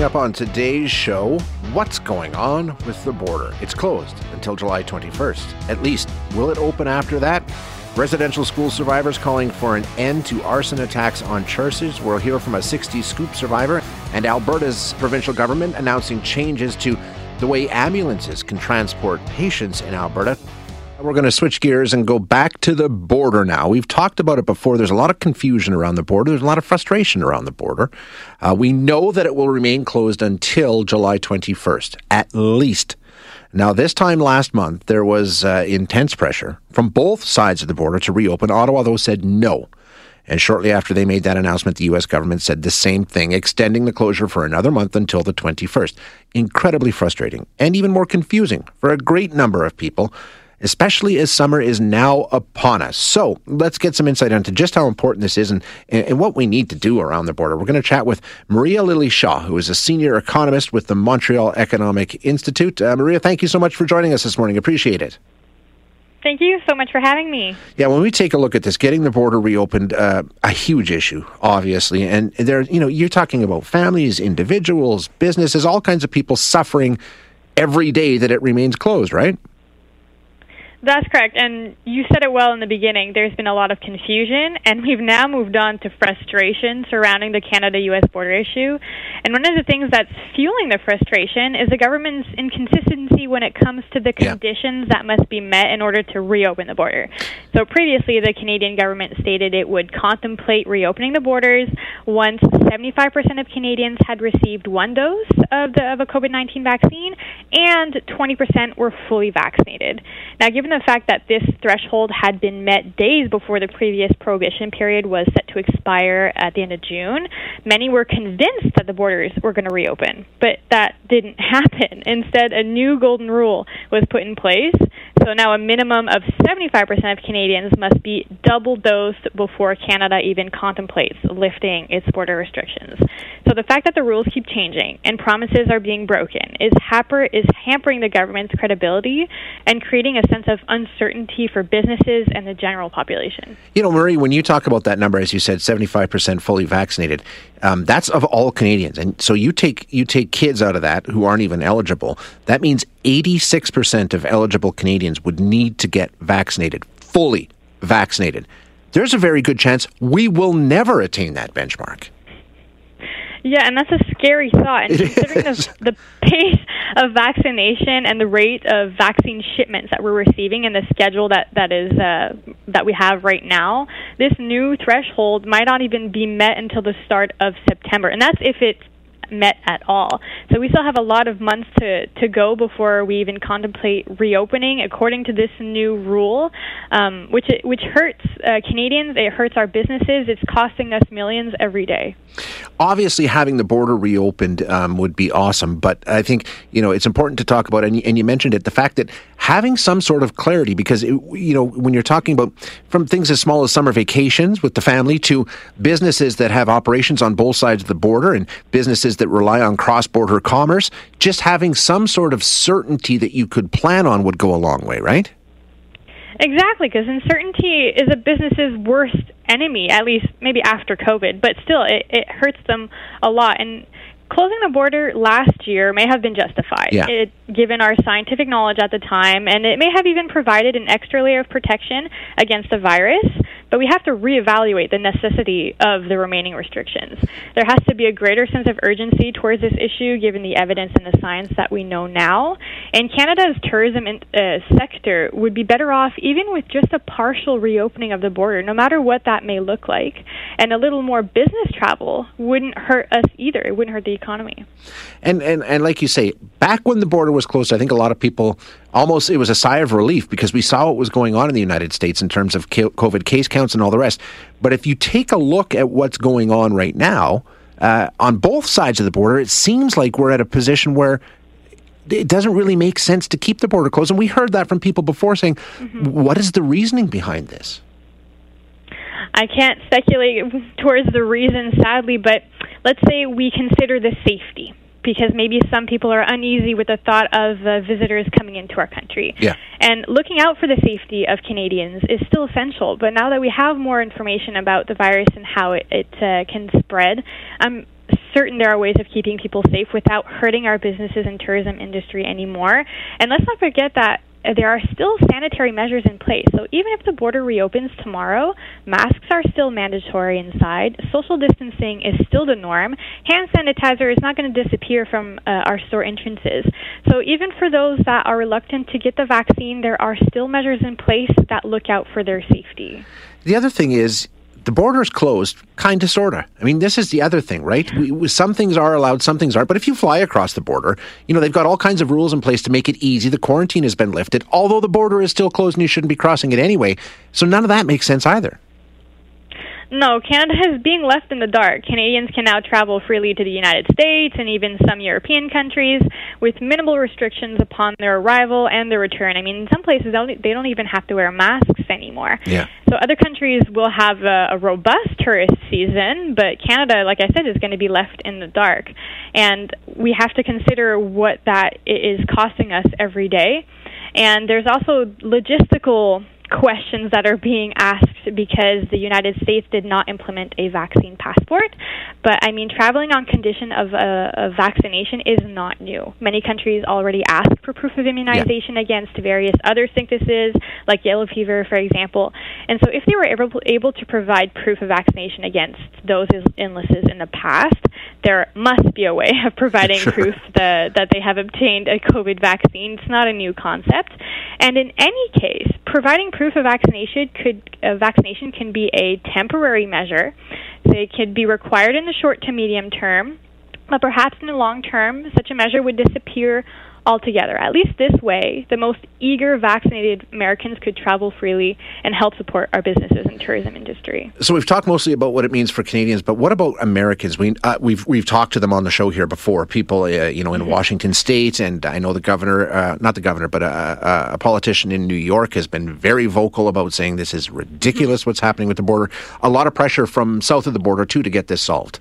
Coming up on today's show, what's going on with the border? It's closed until July 21st. At least, will it open after that? Residential school survivors calling for an end to arson attacks on churches. We'll hear from a 60 scoop survivor. And Alberta's provincial government announcing changes to the way ambulances can transport patients in Alberta. We're going to switch gears and go back to the border now. We've talked about it before. There's a lot of confusion around the border. There's a lot of frustration around the border. Uh, we know that it will remain closed until July 21st, at least. Now, this time last month, there was uh, intense pressure from both sides of the border to reopen. Ottawa, though, said no. And shortly after they made that announcement, the U.S. government said the same thing, extending the closure for another month until the 21st. Incredibly frustrating and even more confusing for a great number of people especially as summer is now upon us. So let's get some insight into just how important this is and, and what we need to do around the border. We're going to chat with Maria Lily Shaw, who is a senior economist with the Montreal Economic Institute. Uh, Maria, thank you so much for joining us this morning. Appreciate it. Thank you so much for having me. Yeah, when we take a look at this, getting the border reopened, uh, a huge issue, obviously, and there, you know, you're talking about families, individuals, businesses, all kinds of people suffering every day that it remains closed, right? That's correct. And you said it well in the beginning. There's been a lot of confusion, and we've now moved on to frustration surrounding the Canada US border issue. And one of the things that's fueling the frustration is the government's inconsistency when it comes to the conditions yeah. that must be met in order to reopen the border. So previously, the Canadian government stated it would contemplate reopening the borders once 75% of Canadians had received one dose of, the, of a COVID 19 vaccine and 20% were fully vaccinated. Now, given given the fact that this threshold had been met days before the previous prohibition period was set to expire at the end of June, many were convinced that the borders were going to reopen. But that didn't happen. Instead, a new golden rule was put in place. So now a minimum of 75% of Canadians must be double dosed before Canada even contemplates lifting its border restrictions. So the fact that the rules keep changing and promises are being broken is, hamper, is hampering the government's credibility and creating a sense of uncertainty for businesses and the general population. You know, Marie, when you talk about that number, as you said, 75% fully vaccinated, um, that's of all Canadians. And so you take, you take kids out of that who aren't even eligible. That means 86% of eligible Canadians would need to get vaccinated, fully vaccinated. There's a very good chance we will never attain that benchmark. Yeah, and that's a scary thought. And considering the, the pace of vaccination and the rate of vaccine shipments that we're receiving and the schedule that that is uh, that we have right now, this new threshold might not even be met until the start of September, and that's if it's met at all. So we still have a lot of months to, to go before we even contemplate reopening according to this new rule, um, which which hurts uh, Canadians. It hurts our businesses. It's costing us millions every day. Obviously, having the border reopened um, would be awesome, but I think you know it's important to talk about, and you, and you mentioned it, the fact that having some sort of clarity, because it, you know when you're talking about from things as small as summer vacations with the family to businesses that have operations on both sides of the border and businesses that rely on cross border commerce, just having some sort of certainty that you could plan on would go a long way, right? Exactly, because uncertainty is a business's worst enemy, at least maybe after COVID, but still, it, it hurts them a lot. And closing the border last year may have been justified, yeah. it, given our scientific knowledge at the time, and it may have even provided an extra layer of protection against the virus but we have to reevaluate the necessity of the remaining restrictions. There has to be a greater sense of urgency towards this issue given the evidence and the science that we know now. And Canada's tourism in, uh, sector would be better off even with just a partial reopening of the border, no matter what that may look like. And a little more business travel wouldn't hurt us either. It wouldn't hurt the economy. And, and, and like you say, back when the border was closed, I think a lot of people almost it was a sigh of relief because we saw what was going on in the United States in terms of COVID case counts and all the rest. But if you take a look at what's going on right now uh, on both sides of the border, it seems like we're at a position where it doesn't really make sense to keep the border closed. And we heard that from people before saying, mm-hmm. what is the reasoning behind this? I can't speculate towards the reason, sadly, but let's say we consider the safety because maybe some people are uneasy with the thought of uh, visitors coming into our country. Yeah. And looking out for the safety of Canadians is still essential. But now that we have more information about the virus and how it, it uh, can spread, I'm certain there are ways of keeping people safe without hurting our businesses and tourism industry anymore. And let's not forget that there are still sanitary measures in place. So even if the border reopens tomorrow, masks are still mandatory inside. Social distancing is still the norm. Hand sanitizer is not going to disappear from uh, our store entrances. So even for those that are reluctant to get the vaccine, there are still measures in place that look out for their safety. The other thing is the border is closed, kind of, sort of. I mean, this is the other thing, right? We, some things are allowed, some things aren't. But if you fly across the border, you know, they've got all kinds of rules in place to make it easy. The quarantine has been lifted, although the border is still closed and you shouldn't be crossing it anyway. So none of that makes sense either. No, Canada is being left in the dark. Canadians can now travel freely to the United States and even some European countries with minimal restrictions upon their arrival and their return. I mean, in some places they don't even have to wear masks anymore. Yeah. So other countries will have a, a robust tourist season, but Canada, like I said, is going to be left in the dark. And we have to consider what that is costing us every day. And there's also logistical questions that are being asked because the United States did not implement a vaccine passport. But I mean, traveling on condition of a, a vaccination is not new. Many countries already ask for proof of immunization yeah. against various other sicknesses, like yellow fever, for example. And so, if they were able, able to provide proof of vaccination against those illnesses in the past, there must be a way of providing sure. proof that, that they have obtained a COVID vaccine. It's not a new concept. And in any case, providing proof of vaccination could uh, vaccination can be a temporary measure. They could be required in the short to medium term, but perhaps in the long term, such a measure would disappear altogether. At least this way, the most eager vaccinated Americans could travel freely and help support our businesses and tourism industry. So we've talked mostly about what it means for Canadians, but what about Americans? We uh, we've we've talked to them on the show here before. People, uh, you know, in mm-hmm. Washington State, and I know the governor, uh, not the governor, but a, a, politician in New York has been very vocal about saying this is ridiculous. Mm-hmm. What's happening with the border? A lot of pressure from south of the border too to get this solved.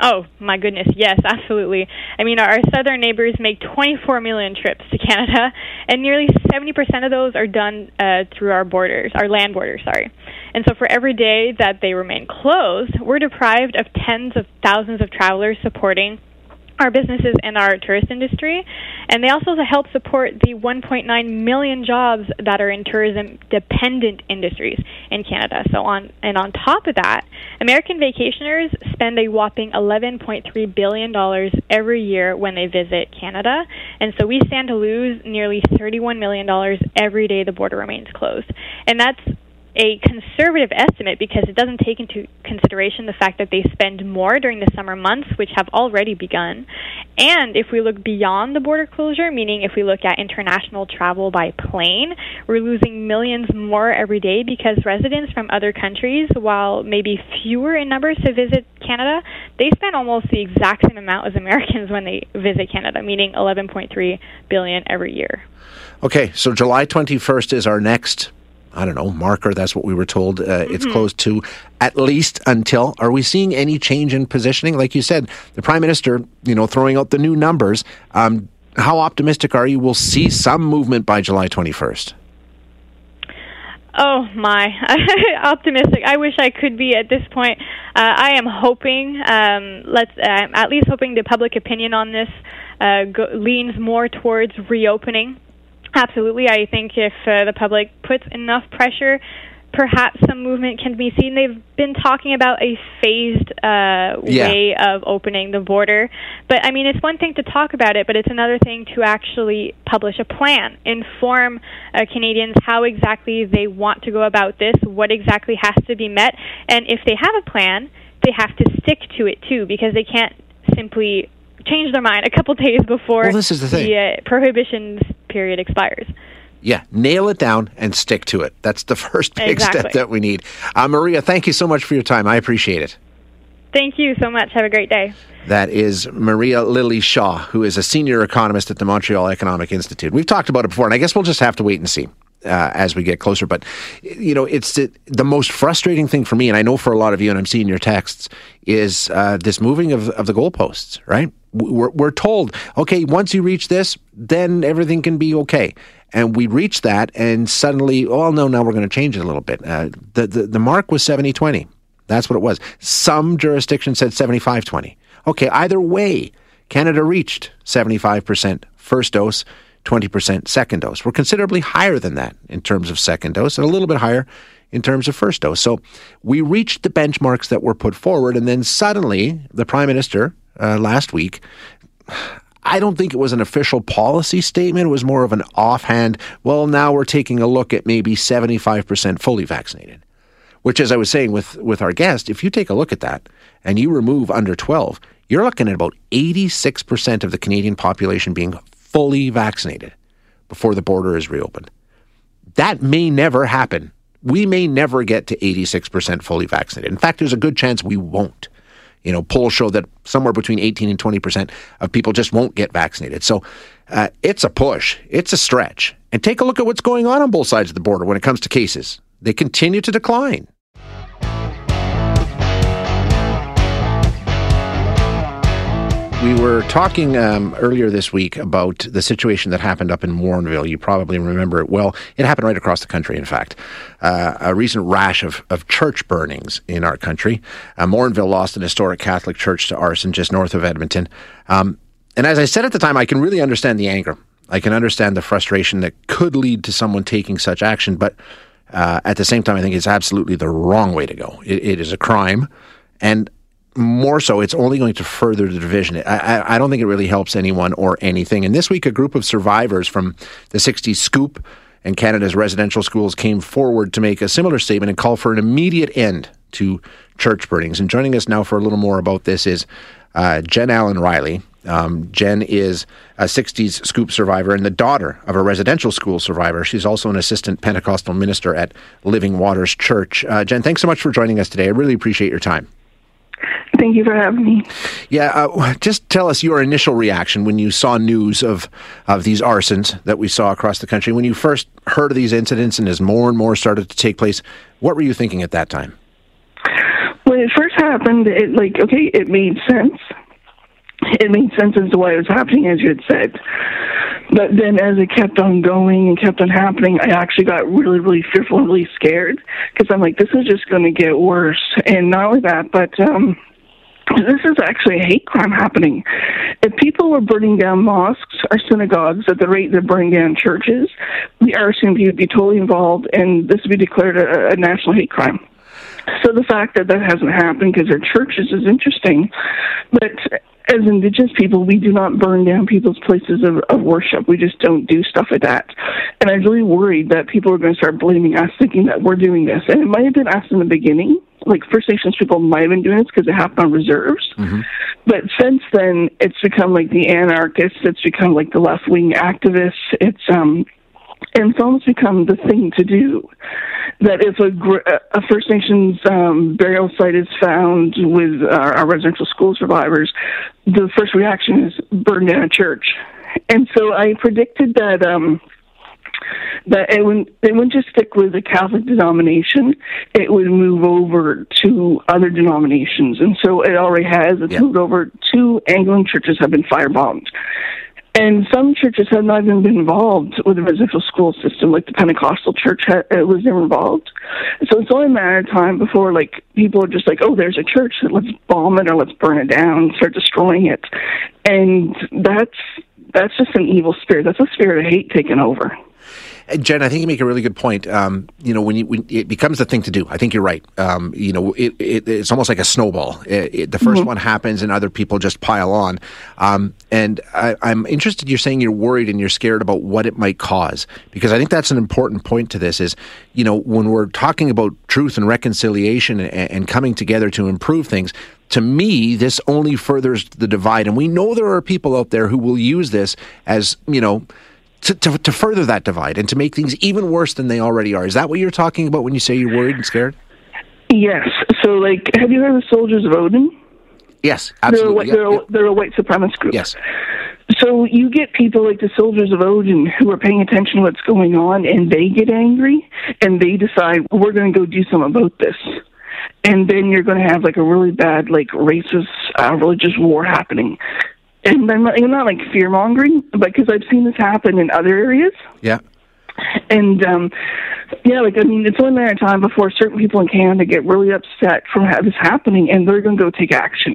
Oh my goodness, yes, absolutely. I mean, our southern neighbors make 24 million trips to Canada, and nearly 70% of those are done uh, through our borders, our land borders, sorry. And so, for every day that they remain closed, we're deprived of tens of thousands of travelers supporting our businesses and our tourist industry. And they also help support the 1.9 million jobs that are in tourism dependent industries in Canada. So on and on top of that, American vacationers spend a whopping 11.3 billion dollars every year when they visit Canada. And so we stand to lose nearly 31 million dollars every day the border remains closed. And that's a conservative estimate because it doesn't take into consideration the fact that they spend more during the summer months, which have already begun. And if we look beyond the border closure, meaning if we look at international travel by plane, we're losing millions more every day because residents from other countries, while maybe fewer in numbers to visit Canada, they spend almost the exact same amount as Americans when they visit Canada, meaning 11.3 billion every year. Okay, so July 21st is our next I don't know, marker. That's what we were told. Uh, mm-hmm. It's closed to at least until. Are we seeing any change in positioning? Like you said, the prime minister, you know, throwing out the new numbers. Um, how optimistic are you? We'll see some movement by July 21st. Oh my, optimistic. I wish I could be at this point. Uh, I am hoping, um, let's uh, at least hoping the public opinion on this uh, go- leans more towards reopening Absolutely. I think if uh, the public puts enough pressure, perhaps some movement can be seen. They've been talking about a phased uh, yeah. way of opening the border. But I mean, it's one thing to talk about it, but it's another thing to actually publish a plan, inform uh, Canadians how exactly they want to go about this, what exactly has to be met, and if they have a plan, they have to stick to it too, because they can't simply change their mind a couple days before well, this is the, thing. the uh, prohibitions period expires. Yeah, nail it down and stick to it. That's the first big exactly. step that we need. Uh, Maria, thank you so much for your time. I appreciate it. Thank you so much. Have a great day. That is Maria Lily Shaw, who is a senior economist at the Montreal Economic Institute. We've talked about it before, and I guess we'll just have to wait and see. Uh, as we get closer. But you know, it's the, the, most frustrating thing for me, and I know for a lot of you, and I'm seeing your texts, is uh, this moving of, of the goalposts. Right? We're, we're told, okay, once you reach this, then everything can be okay. And we reach that, and suddenly, oh no, now we're going to change it a little bit. Uh, the, the the mark was 70 20. That's what it was. Some jurisdictions said 75 20. Okay, either way, Canada reached 75% first dose, 20% second dose. We're considerably higher than that in terms of second dose and a little bit higher in terms of first dose. So we reached the benchmarks that were put forward, and then suddenly the Prime Minister uh, last week. I don't think it was an official policy statement. It was more of an offhand, well, now we're taking a look at maybe 75% fully vaccinated. Which, as I was saying with, with our guest, if you take a look at that and you remove under 12, you're looking at about 86% of the Canadian population being fully vaccinated before the border is reopened. That may never happen. We may never get to 86% fully vaccinated. In fact, there's a good chance we won't. You know, polls show that somewhere between 18 and 20 percent of people just won't get vaccinated. So uh, it's a push, it's a stretch. And take a look at what's going on on both sides of the border when it comes to cases. They continue to decline. We were talking um, earlier this week about the situation that happened up in Morinville. You probably remember it well. It happened right across the country, in fact. Uh, a recent rash of, of church burnings in our country. Uh, Morinville lost an historic Catholic church to arson just north of Edmonton. Um, and as I said at the time, I can really understand the anger. I can understand the frustration that could lead to someone taking such action. But uh, at the same time, I think it's absolutely the wrong way to go. it, it is a crime. And more so, it's only going to further the division. I, I, don't think it really helps anyone or anything. And this week, a group of survivors from the 60s Scoop and Canada's residential schools came forward to make a similar statement and call for an immediate end to church burnings. And joining us now for a little more about this is uh, Jen Allen Riley. Um, Jen is a 60s Scoop survivor and the daughter of a residential school survivor. She's also an assistant Pentecostal minister at Living Waters Church. Uh, Jen, thanks so much for joining us today. I really appreciate your time. Thank you for having me. Yeah, uh, just tell us your initial reaction when you saw news of of these arsons that we saw across the country. When you first heard of these incidents, and as more and more started to take place, what were you thinking at that time? When it first happened, it like okay, it made sense. It made sense as to why it was happening, as you had said. But then as it kept on going and kept on happening, I actually got really, really fearful and really scared because I'm like, this is just going to get worse. And not only that, but um, this is actually a hate crime happening. If people were burning down mosques or synagogues at the rate they're burning down churches, the RCMP would be totally involved, and this would be declared a, a national hate crime. So the fact that that hasn't happened because they're churches is interesting, but as indigenous people, we do not burn down people's places of, of worship. We just don't do stuff like that. And I'm really worried that people are going to start blaming us, thinking that we're doing this. And it might have been us in the beginning. Like First Nations people might have been doing this because it happened on reserves. Mm-hmm. But since then, it's become like the anarchists. It's become like the left wing activists. It's um, and it's almost become the thing to do. That if a, a First Nations um, burial site is found with our, our residential school survivors, the first reaction is burn down a church. And so I predicted that um, that it wouldn't, it wouldn't just stick with the Catholic denomination, it would move over to other denominations. And so it already has. It's moved over. Two Anglican churches have been firebombed. And some churches have not even been involved with the residential school system, like the Pentecostal church ha- was never involved. So it's only a matter of time before, like, people are just like, oh, there's a church, let's bomb it or let's burn it down, start destroying it. And that's that's just an evil spirit. That's a spirit of hate taking over. Jen, I think you make a really good point. Um, you know, when, you, when it becomes the thing to do, I think you're right. Um, you know, it, it, it's almost like a snowball. It, the 1st mm-hmm. one happens, and other people just pile on. Um, and I, I'm interested. You're saying you're worried and you're scared about what it might cause, because I think that's an important point to this. Is you know, when we're talking about truth and reconciliation and, and coming together to improve things, to me, this only furthers the divide. And we know there are people out there who will use this as, you know, to, to, to, further that divide and to make things even worse than they already are. Is that what you're talking about when you say you're worried and scared? Yes. So, like, have you heard of the Soldiers of Odin? Yes, absolutely. They're a, they're, a, they're a white supremacist group. Yes. So you get people like the Soldiers of Odin who are paying attention to what's going on, and they get angry, and they decide well, we're going to go do something about this. And then you're going to have like a really bad, like racist, uh, religious war happening and I'm not, I'm not like fear mongering, but because I've seen this happen in other areas. Yeah. And um, yeah, like I mean, it's only a matter of time before certain people in Canada get really upset from how this happening, and they're going to go take action.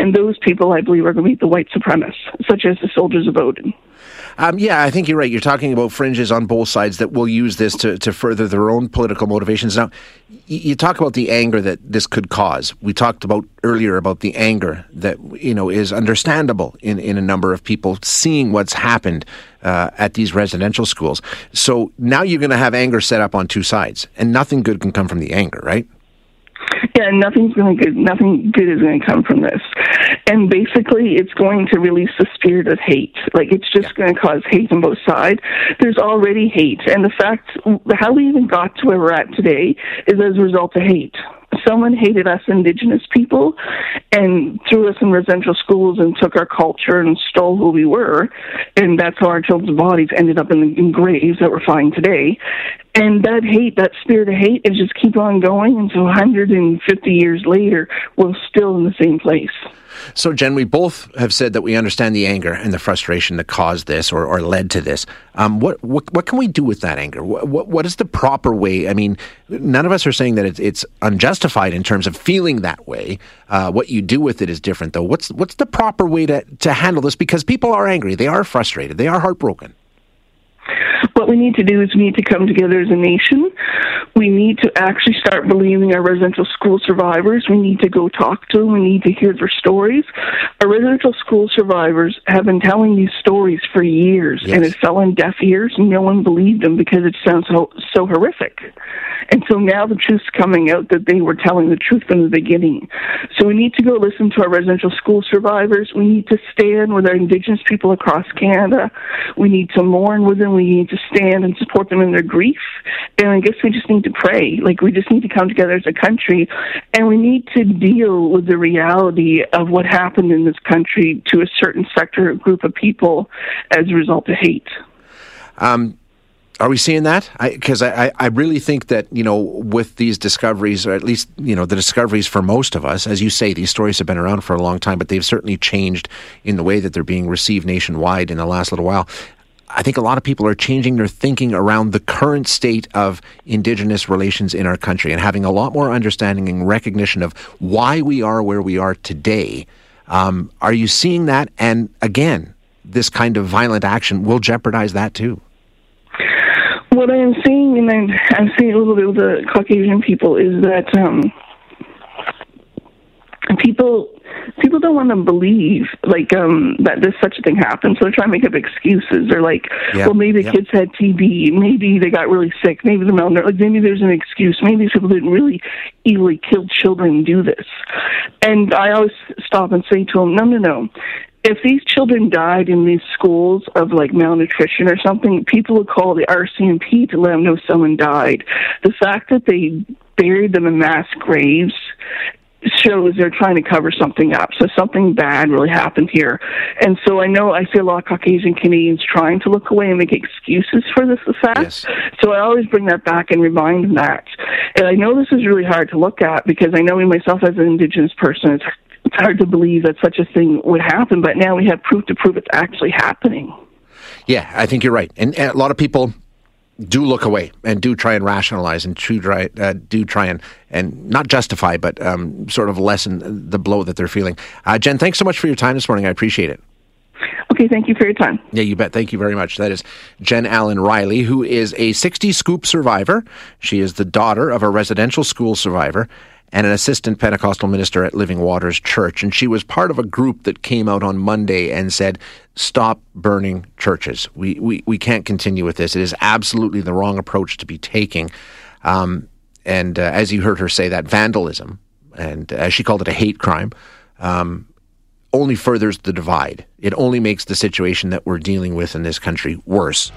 And those people, I believe, are going to be the white supremacists, such as the soldiers of Odin. Um, yeah, I think you're right. You're talking about fringes on both sides that will use this to, to further their own political motivations. Now, you talk about the anger that this could cause. We talked about earlier about the anger that you know is understandable in, in a number of people seeing what's happened uh, at these residential schools. So now you're going to have anger set up on two sides, and nothing good can come from the anger, right? Yeah, nothing's going to good. Nothing good is going to come from this, and basically, it's going to release the spirit of hate. Like it's just yeah. going to cause hate on both sides. There's already hate, and the fact how we even got to where we're at today is as a result of hate someone hated us indigenous people and threw us in residential schools and took our culture and stole who we were and that's how our children's bodies ended up in, the, in graves that we're finding today and that hate, that spirit of hate, is just keep on going. And so 150 years later, we're still in the same place. So, Jen, we both have said that we understand the anger and the frustration that caused this or, or led to this. Um, what, what, what can we do with that anger? What, what, what is the proper way? I mean, none of us are saying that it's, it's unjustified in terms of feeling that way. Uh, what you do with it is different, though. What's what's the proper way to to handle this? Because people are angry, they are frustrated, they are heartbroken. What we need to do is we need to come together as a nation. We need to actually start believing our residential school survivors. We need to go talk to them. We need to hear their stories. Our residential school survivors have been telling these stories for years, yes. and it fell on deaf ears, and no one believed them because it sounds so, so horrific. And so now the truth's coming out that they were telling the truth from the beginning. So we need to go listen to our residential school survivors. We need to stand with our Indigenous people across Canada. We need to mourn with them. We need to stand and support them in their grief. And I guess we just need to pray. Like we just need to come together as a country and we need to deal with the reality of what happened in this country to a certain sector, group of people as a result of hate. Um, are we seeing that? Because I, I, I, really think that, you know, with these discoveries, or at least, you know, the discoveries for most of us, as you say, these stories have been around for a long time, but they've certainly changed in the way that they're being received nationwide in the last little while. I think a lot of people are changing their thinking around the current state of Indigenous relations in our country and having a lot more understanding and recognition of why we are where we are today. Um, are you seeing that? And again, this kind of violent action will jeopardize that too what I'm seeing, and I'm, I'm seeing a little bit with the Caucasian people, is that um, people people don't want to believe like um that this such a thing happened so they're trying to make up excuses. They're like well maybe the kids had tb maybe they got really sick maybe they're malnourished like maybe there's an excuse maybe these people didn't really easily kill children and do this. And i always stop and say to them no no no. If these children died in these schools of like malnutrition or something, people would call the RCMP to let them know someone died. The fact that they buried them in mass graves shows they're trying to cover something up. So something bad really happened here. And so I know I see a lot of Caucasian Canadians trying to look away and make excuses for this fact. Yes. So I always bring that back and remind them that. And I know this is really hard to look at because I know me myself as an Indigenous person, it's it's hard to believe that such a thing would happen, but now we have proof to prove it's actually happening. Yeah, I think you're right. And, and a lot of people do look away and do try and rationalize and do try, uh, do try and, and not justify, but um, sort of lessen the blow that they're feeling. Uh, Jen, thanks so much for your time this morning. I appreciate it. Okay, thank you for your time. Yeah, you bet. Thank you very much. That is Jen Allen Riley, who is a 60 scoop survivor. She is the daughter of a residential school survivor and an assistant Pentecostal minister at Living Waters Church. And she was part of a group that came out on Monday and said, Stop burning churches. We, we, we can't continue with this. It is absolutely the wrong approach to be taking. Um, and uh, as you heard her say, that vandalism, and as she called it, a hate crime, um, only furthers the divide. It only makes the situation that we're dealing with in this country worse.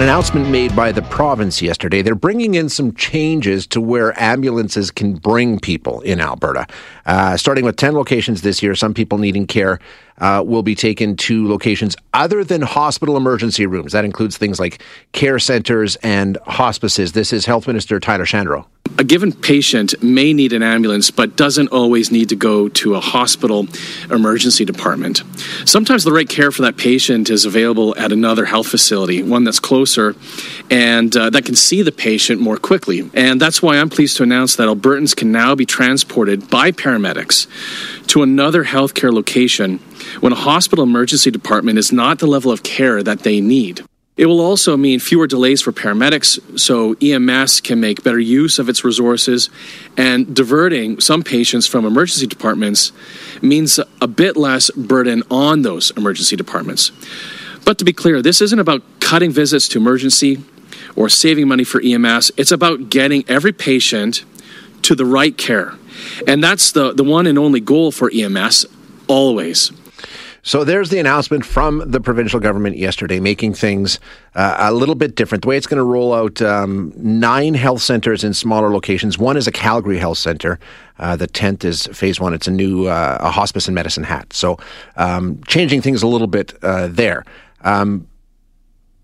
An announcement made by the province yesterday. They're bringing in some changes to where ambulances can bring people in Alberta. Uh, starting with 10 locations this year, some people needing care uh, will be taken to locations other than hospital emergency rooms. That includes things like care centers and hospices. This is Health Minister Tyler Shandro. A given patient may need an ambulance but doesn't always need to go to a hospital emergency department. Sometimes the right care for that patient is available at another health facility, one that's closer and uh, that can see the patient more quickly. And that's why I'm pleased to announce that Albertans can now be transported by paramedics to another healthcare location when a hospital emergency department is not the level of care that they need. It will also mean fewer delays for paramedics, so EMS can make better use of its resources, and diverting some patients from emergency departments means a bit less burden on those emergency departments. But to be clear, this isn't about cutting visits to emergency or saving money for EMS. It's about getting every patient to the right care. And that's the, the one and only goal for EMS always. So there's the announcement from the provincial government yesterday, making things uh, a little bit different. The way it's going to roll out um, nine health centers in smaller locations. One is a Calgary Health Center. Uh, the tenth is phase one. It's a new uh, a hospice and medicine hat. So um, changing things a little bit uh, there. Um,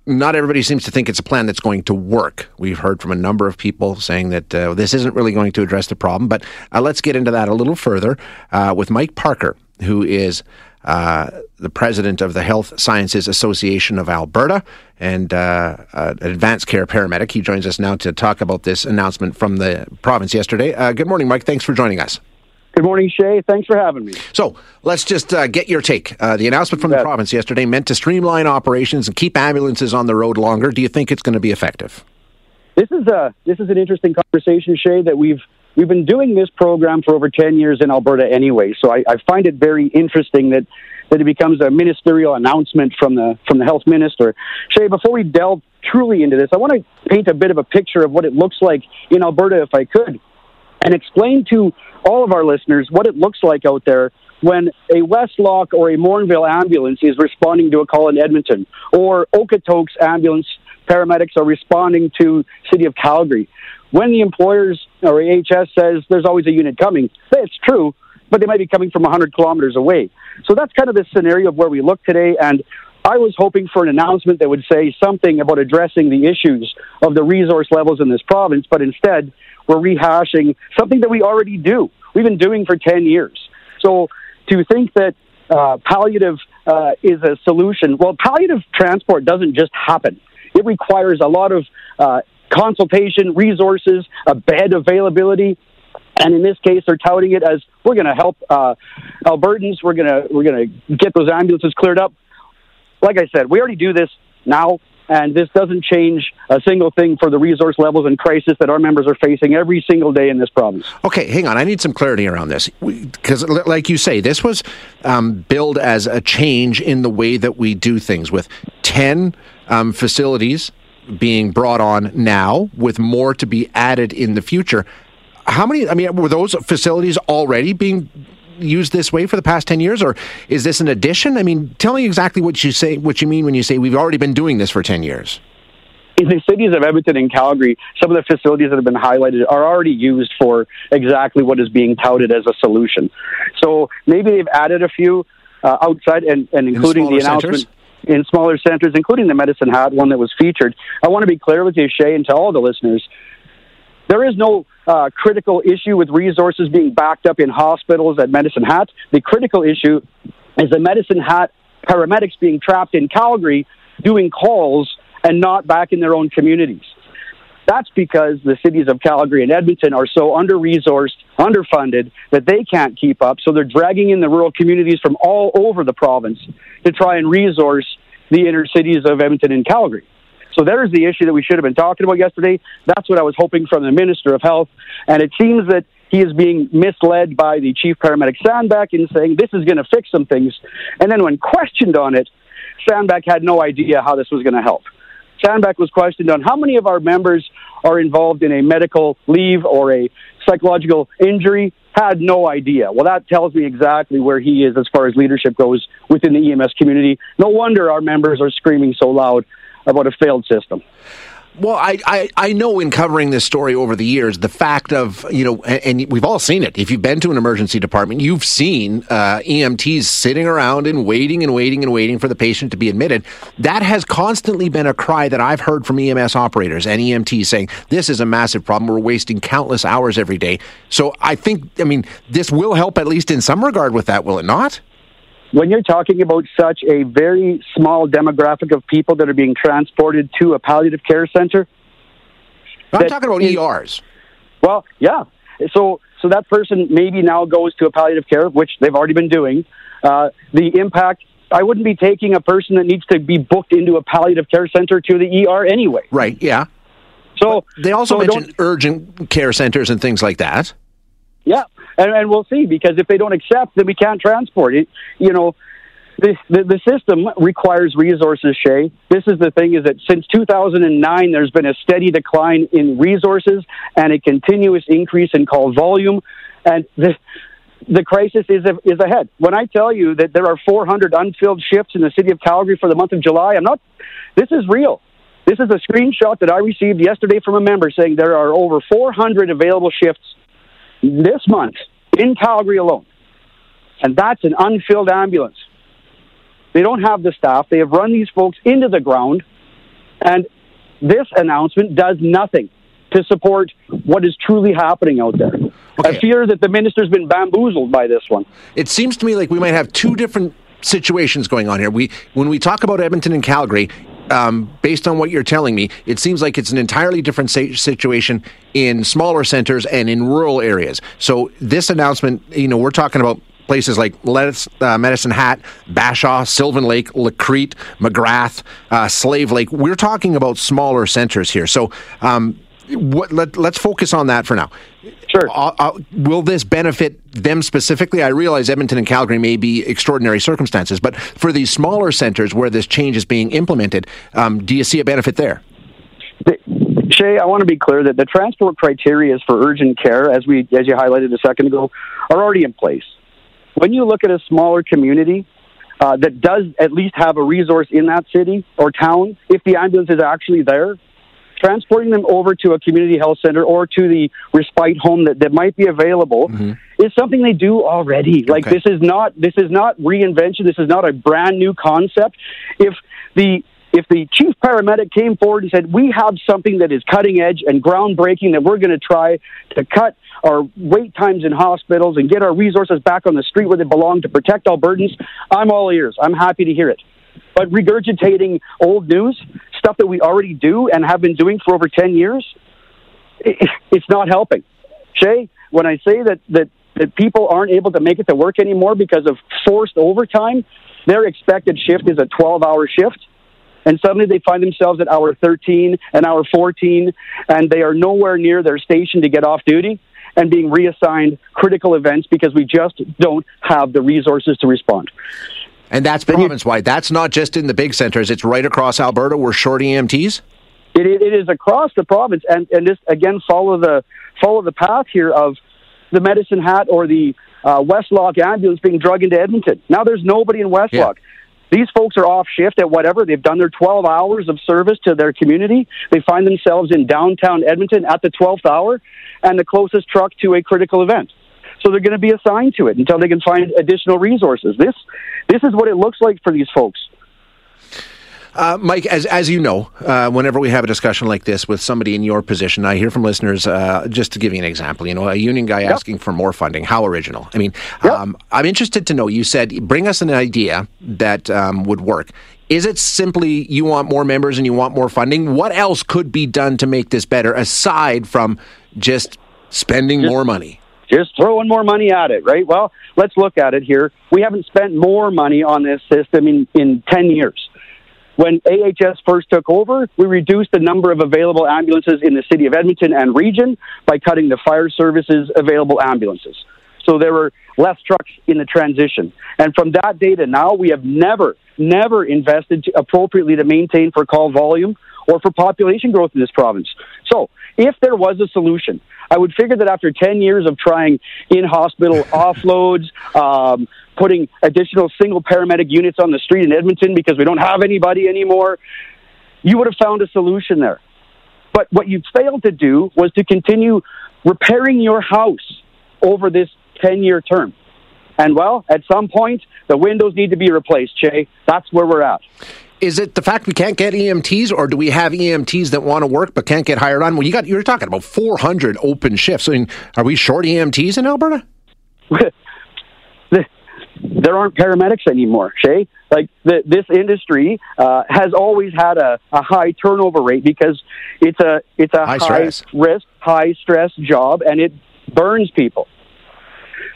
not everybody seems to think it's a plan that's going to work. We've heard from a number of people saying that uh, this isn't really going to address the problem. But uh, let's get into that a little further uh, with Mike Parker, who is uh, the president of the Health Sciences Association of Alberta and uh, uh, advanced care paramedic. He joins us now to talk about this announcement from the province yesterday. good morning, Mike. Thanks for joining us. Good morning, Shay. Thanks for having me. So let's just uh, get your take. Uh, the announcement from the province yesterday meant to streamline operations and keep ambulances on the road longer. Do you think it's going to be effective? This is a this is an interesting conversation, Shay. That we've we've been doing this program for over ten years in Alberta anyway. So I, I find it very interesting that that it becomes a ministerial announcement from the from the health minister. Shay, before we delve truly into this, I want to paint a bit of a picture of what it looks like in Alberta, if I could and explain to all of our listeners what it looks like out there when a Westlock or a Morinville ambulance is responding to a call in Edmonton, or Okotoks ambulance paramedics are responding to City of Calgary. When the employers or AHS says there's always a unit coming, it's true, but they might be coming from 100 kilometers away. So that's kind of the scenario of where we look today. And I was hoping for an announcement that would say something about addressing the issues of the resource levels in this province, but instead we're rehashing something that we already do. We've been doing for 10 years. So to think that uh, palliative uh, is a solution, well, palliative transport doesn't just happen. It requires a lot of uh, consultation, resources, a bed availability, and in this case, they're touting it as we're going to help uh, Albertans. We're going to we're going to get those ambulances cleared up like I said, we already do this now, and this doesn't change a single thing for the resource levels and crisis that our members are facing every single day in this province. Okay, hang on. I need some clarity around this because, like you say, this was um, billed as a change in the way that we do things with 10 um, facilities being brought on now, with more to be added in the future. How many? I mean, were those facilities already being used this way for the past 10 years or is this an addition? I mean, tell me exactly what you say what you mean when you say we've already been doing this for 10 years. In the cities of Edmonton and Calgary, some of the facilities that have been highlighted are already used for exactly what is being touted as a solution. So maybe they've added a few uh, outside and, and including the, the announcement. Centers? In smaller centers, including the Medicine Hat one that was featured. I want to be clear with you, Shay, and to all the listeners. There is no uh, critical issue with resources being backed up in hospitals at Medicine Hat. The critical issue is the Medicine Hat paramedics being trapped in Calgary doing calls and not back in their own communities. That's because the cities of Calgary and Edmonton are so under resourced, underfunded, that they can't keep up. So they're dragging in the rural communities from all over the province to try and resource the inner cities of Edmonton and Calgary. So there's the issue that we should have been talking about yesterday. That's what I was hoping from the Minister of Health. And it seems that he is being misled by the chief paramedic Sandbeck in saying this is going to fix some things. And then when questioned on it, Sandbeck had no idea how this was going to help. Sandbeck was questioned on how many of our members are involved in a medical leave or a psychological injury. Had no idea. Well, that tells me exactly where he is as far as leadership goes within the EMS community. No wonder our members are screaming so loud about a failed system. Well, I, I, I know in covering this story over the years, the fact of, you know, and, and we've all seen it. If you've been to an emergency department, you've seen uh, EMTs sitting around and waiting and waiting and waiting for the patient to be admitted. That has constantly been a cry that I've heard from EMS operators and EMTs saying, this is a massive problem. We're wasting countless hours every day. So I think, I mean, this will help at least in some regard with that, will it not? When you're talking about such a very small demographic of people that are being transported to a palliative care center, I'm talking about is, ERs. Well, yeah. So, so that person maybe now goes to a palliative care, which they've already been doing. Uh, the impact. I wouldn't be taking a person that needs to be booked into a palliative care center to the ER anyway. Right. Yeah. So but they also so mentioned urgent care centers and things like that. Yeah, and, and we'll see because if they don't accept, then we can't transport it. You know, the, the, system requires resources, Shay. This is the thing: is that since 2009, there's been a steady decline in resources and a continuous increase in call volume, and the the crisis is is ahead. When I tell you that there are 400 unfilled shifts in the city of Calgary for the month of July, I'm not. This is real. This is a screenshot that I received yesterday from a member saying there are over 400 available shifts this month in Calgary alone. And that's an unfilled ambulance. They don't have the staff. They have run these folks into the ground. And this announcement does nothing to support what is truly happening out there. Okay. I fear that the minister's been bamboozled by this one. It seems to me like we might have two different situations going on here. We when we talk about Edmonton and Calgary, um, based on what you're telling me, it seems like it's an entirely different situation in smaller centers and in rural areas. So this announcement, you know, we're talking about places like uh, Medicine Hat, Bashaw, Sylvan Lake, Lacrete, Magrath, uh, Slave Lake. We're talking about smaller centers here. So um, what, let, us focus on that for now. Sure. Uh, uh, will this benefit them specifically? I realize Edmonton and Calgary may be extraordinary circumstances, but for these smaller centers where this change is being implemented, um, do you see a benefit there? Shay, I want to be clear that the transport criteria for urgent care, as we as you highlighted a second ago, are already in place. When you look at a smaller community uh, that does at least have a resource in that city or town, if the ambulance is actually there, transporting them over to a community health center or to the respite home that, that might be available mm-hmm. is something they do already. Like okay. this is not this is not reinvention. This is not a brand new concept. If the if the chief paramedic came forward and said, We have something that is cutting edge and groundbreaking that we're going to try to cut our wait times in hospitals and get our resources back on the street where they belong to protect Albertans, I'm all ears. I'm happy to hear it. But regurgitating old news, stuff that we already do and have been doing for over 10 years, it's not helping. Shay, when I say that, that, that people aren't able to make it to work anymore because of forced overtime, their expected shift is a 12 hour shift. And suddenly they find themselves at hour 13 and hour 14, and they are nowhere near their station to get off duty and being reassigned critical events because we just don't have the resources to respond. And that's province wide. That's not just in the big centers. It's right across Alberta. We're short EMTs. It, it is across the province, and and just again follow the follow the path here of the Medicine Hat or the uh, Westlock ambulance being drugged into Edmonton. Now there's nobody in Westlock. Yeah. These folks are off shift at whatever. They've done their 12 hours of service to their community. They find themselves in downtown Edmonton at the 12th hour and the closest truck to a critical event. So they're going to be assigned to it until they can find additional resources. This, this is what it looks like for these folks. Uh, Mike, as as you know, uh, whenever we have a discussion like this with somebody in your position, I hear from listeners. Uh, just to give you an example, you know, a union guy yep. asking for more funding. How original? I mean, yep. um, I'm interested to know. You said bring us an idea that um, would work. Is it simply you want more members and you want more funding? What else could be done to make this better aside from just spending just, more money? Just throwing more money at it, right? Well, let's look at it here. We haven't spent more money on this system in, in 10 years. When AHS first took over, we reduced the number of available ambulances in the city of Edmonton and region by cutting the fire services available ambulances. So there were less trucks in the transition. And from that data now, we have never, never invested appropriately to maintain for call volume or for population growth in this province. So if there was a solution, I would figure that after 10 years of trying in hospital offloads, um, putting additional single paramedic units on the street in Edmonton because we don't have anybody anymore, you would have found a solution there. But what you failed to do was to continue repairing your house over this 10 year term. And well, at some point, the windows need to be replaced, Jay. That's where we're at. Is it the fact we can't get EMTs, or do we have EMTs that want to work but can't get hired on? Well, you got you're talking about 400 open shifts. I mean, are we short EMTs in Alberta? there aren't paramedics anymore, Shay. Like the, this industry uh, has always had a, a high turnover rate because it's a it's a High high, risk, high stress job, and it burns people.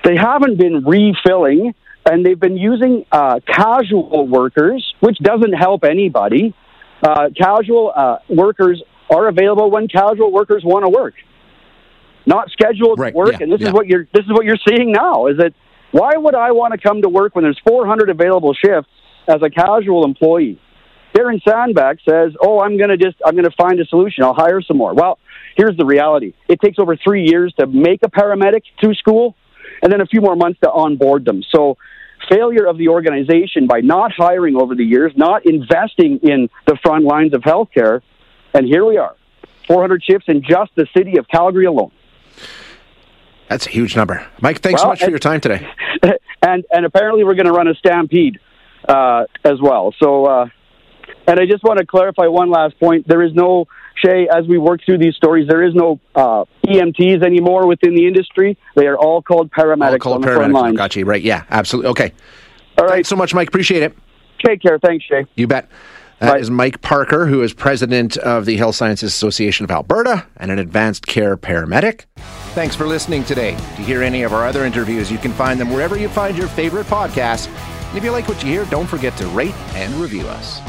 They haven't been refilling, and they've been using uh, casual workers, which doesn't help anybody. Uh, casual uh, workers are available when casual workers want to work, not scheduled Right, work. yeah, and this yeah. is what you're this is what you're seeing now. Is that why would I want to come to work when there's 400 available shifts as a casual employee? Darren Sandbeck says, "Oh, I'm going to just I'm going to find a solution. I'll hire some more." Well, here's the reality: it takes over three years to make a paramedic through school, and then a few more months to onboard them. So, failure of the organization by not hiring over the years, not investing in the front lines of healthcare, and here we are, 400 shifts in just the city of Calgary alone. That's a huge number. Mike, thanks so Well, much for your time today. and and apparently we're going to run a stampede uh, as well. So, uh, and I just want to clarify one last point. There is no Shay as we work through these stories. There is no uh, EMTs anymore within the industry. They are all called paramedics I'll call on it the front paramedics. line. Got you right. Yeah, absolutely. Okay. All right, Thanks so much, Mike. Appreciate it. take care. Thanks, Shay. You bet. That Bye. is Mike Parker, who is president of the Health Sciences Association of Alberta and an advanced care paramedic. Thanks for listening today. To hear any of our other interviews, you can find them wherever you find your favorite podcasts. And if you like what you hear, don't forget to rate and review us.